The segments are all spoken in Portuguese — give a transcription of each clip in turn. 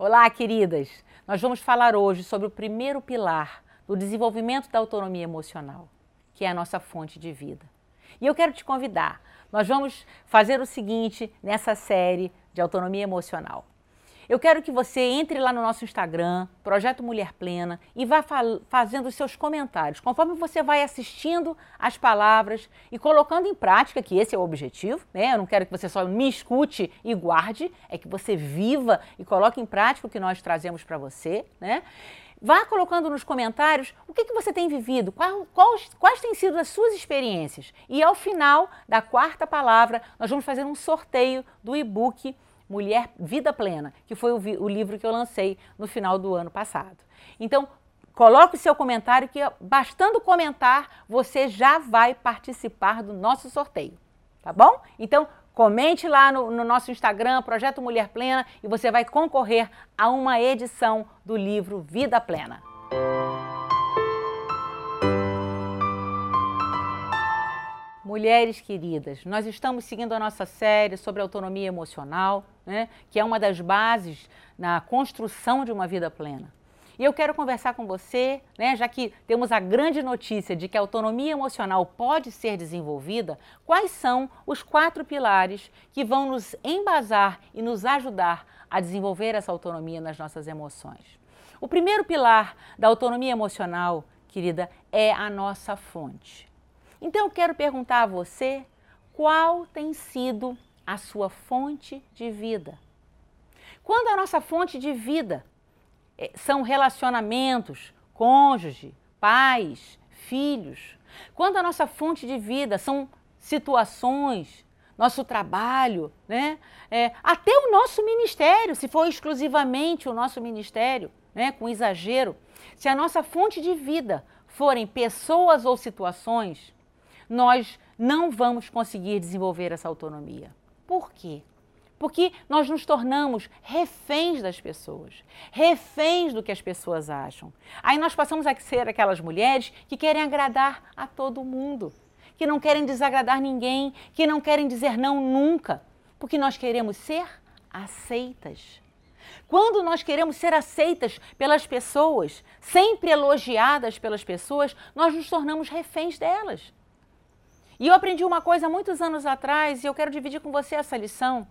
Olá, queridas! Nós vamos falar hoje sobre o primeiro pilar do desenvolvimento da autonomia emocional, que é a nossa fonte de vida. E eu quero te convidar, nós vamos fazer o seguinte nessa série de autonomia emocional. Eu quero que você entre lá no nosso Instagram, Projeto Mulher Plena, e vá fazendo os seus comentários. Conforme você vai assistindo as palavras e colocando em prática, que esse é o objetivo, né? Eu não quero que você só me escute e guarde, é que você viva e coloque em prática o que nós trazemos para você, né? Vá colocando nos comentários o que, que você tem vivido, qual, quais, quais têm sido as suas experiências. E ao final da quarta palavra, nós vamos fazer um sorteio do e-book Mulher Vida Plena, que foi o, o livro que eu lancei no final do ano passado. Então, coloque o seu comentário que bastando comentar, você já vai participar do nosso sorteio, tá bom? Então, comente lá no, no nosso Instagram, Projeto Mulher Plena, e você vai concorrer a uma edição do livro Vida Plena. Mulheres queridas, nós estamos seguindo a nossa série sobre autonomia emocional, né, que é uma das bases na construção de uma vida plena. E eu quero conversar com você, né, já que temos a grande notícia de que a autonomia emocional pode ser desenvolvida, quais são os quatro pilares que vão nos embasar e nos ajudar a desenvolver essa autonomia nas nossas emoções. O primeiro pilar da autonomia emocional, querida, é a nossa fonte. Então eu quero perguntar a você qual tem sido a sua fonte de vida. Quando a nossa fonte de vida eh, são relacionamentos, cônjuge, pais, filhos, quando a nossa fonte de vida são situações, nosso trabalho, né? É, até o nosso ministério, se for exclusivamente o nosso ministério, né? com exagero, se a nossa fonte de vida forem pessoas ou situações, nós não vamos conseguir desenvolver essa autonomia. Por quê? Porque nós nos tornamos reféns das pessoas, reféns do que as pessoas acham. Aí nós passamos a ser aquelas mulheres que querem agradar a todo mundo, que não querem desagradar ninguém, que não querem dizer não nunca, porque nós queremos ser aceitas. Quando nós queremos ser aceitas pelas pessoas, sempre elogiadas pelas pessoas, nós nos tornamos reféns delas. E eu aprendi uma coisa muitos anos atrás e eu quero dividir com você essa lição.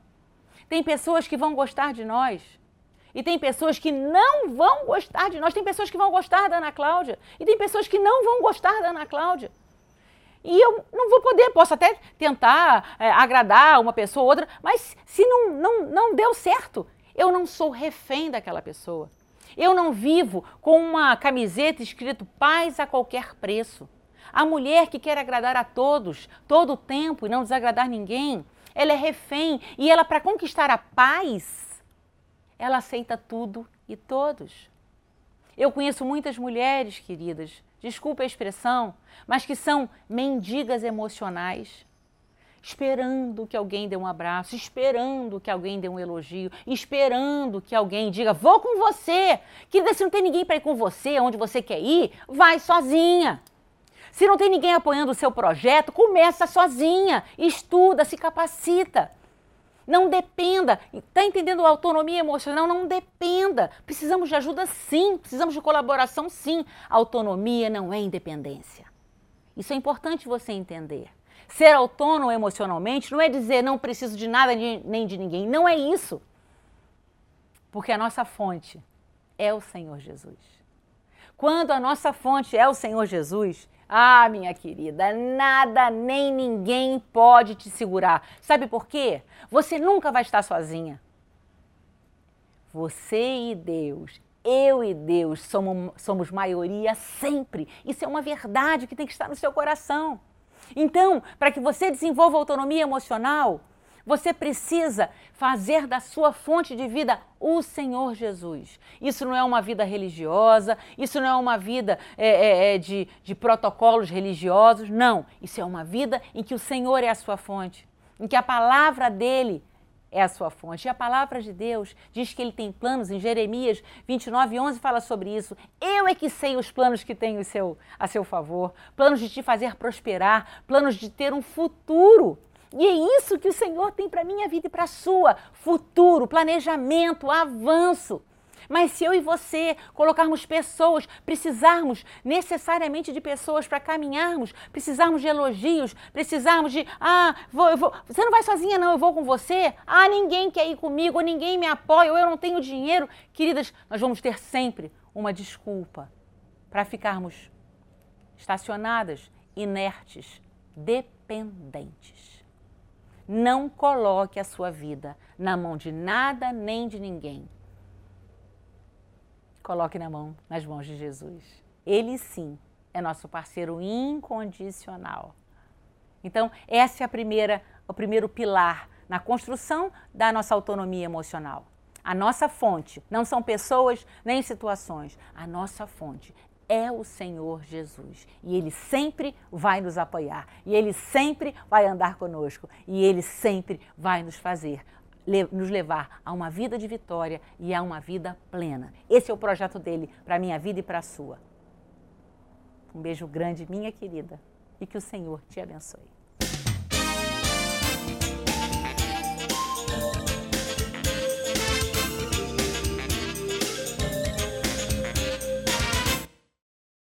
Tem pessoas que vão gostar de nós e tem pessoas que não vão gostar de nós. Tem pessoas que vão gostar da Ana Cláudia e tem pessoas que não vão gostar da Ana Cláudia. E eu não vou poder, posso até tentar é, agradar uma pessoa ou outra, mas se não, não, não deu certo, eu não sou refém daquela pessoa. Eu não vivo com uma camiseta escrito paz a qualquer preço. A mulher que quer agradar a todos, todo o tempo e não desagradar ninguém, ela é refém e ela, para conquistar a paz, ela aceita tudo e todos. Eu conheço muitas mulheres, queridas, desculpe a expressão, mas que são mendigas emocionais, esperando que alguém dê um abraço, esperando que alguém dê um elogio, esperando que alguém diga: Vou com você. Querida, se não tem ninguém para ir com você, onde você quer ir, vai sozinha. Se não tem ninguém apoiando o seu projeto, começa sozinha, estuda, se capacita. Não dependa. Está entendendo a autonomia emocional? Não dependa. Precisamos de ajuda sim, precisamos de colaboração sim. Autonomia não é independência. Isso é importante você entender. Ser autônomo emocionalmente não é dizer não preciso de nada nem de ninguém. Não é isso. Porque a nossa fonte é o Senhor Jesus. Quando a nossa fonte é o Senhor Jesus, ah, minha querida, nada nem ninguém pode te segurar. Sabe por quê? Você nunca vai estar sozinha. Você e Deus, eu e Deus somos, somos maioria sempre. Isso é uma verdade que tem que estar no seu coração. Então, para que você desenvolva autonomia emocional, você precisa fazer da sua fonte de vida o Senhor Jesus. Isso não é uma vida religiosa, isso não é uma vida é, é, é, de, de protocolos religiosos, não. Isso é uma vida em que o Senhor é a sua fonte, em que a palavra dele é a sua fonte. E a palavra de Deus diz que ele tem planos, em Jeremias 29, 11 fala sobre isso. Eu é que sei os planos que tenho seu, a seu favor, planos de te fazer prosperar, planos de ter um futuro e é isso que o Senhor tem para minha vida e para a sua: futuro, planejamento, avanço. Mas se eu e você colocarmos pessoas, precisarmos necessariamente de pessoas para caminharmos, precisarmos de elogios, precisarmos de, ah, vou, vou, você não vai sozinha não, eu vou com você. Ah, ninguém quer ir comigo, ninguém me apoia, ou eu não tenho dinheiro. Queridas, nós vamos ter sempre uma desculpa para ficarmos estacionadas, inertes, dependentes. Não coloque a sua vida na mão de nada nem de ninguém coloque na mão, nas mãos de Jesus. Ele sim é nosso parceiro incondicional. Então, essa é a primeira, o primeiro pilar na construção da nossa autonomia emocional. A nossa fonte não são pessoas nem situações. A nossa fonte é o Senhor Jesus. E Ele sempre vai nos apoiar. E Ele sempre vai andar conosco. E Ele sempre vai nos fazer nos levar a uma vida de vitória e a uma vida plena. Esse é o projeto dele para a minha vida e para a sua. Um beijo grande, minha querida, e que o Senhor te abençoe.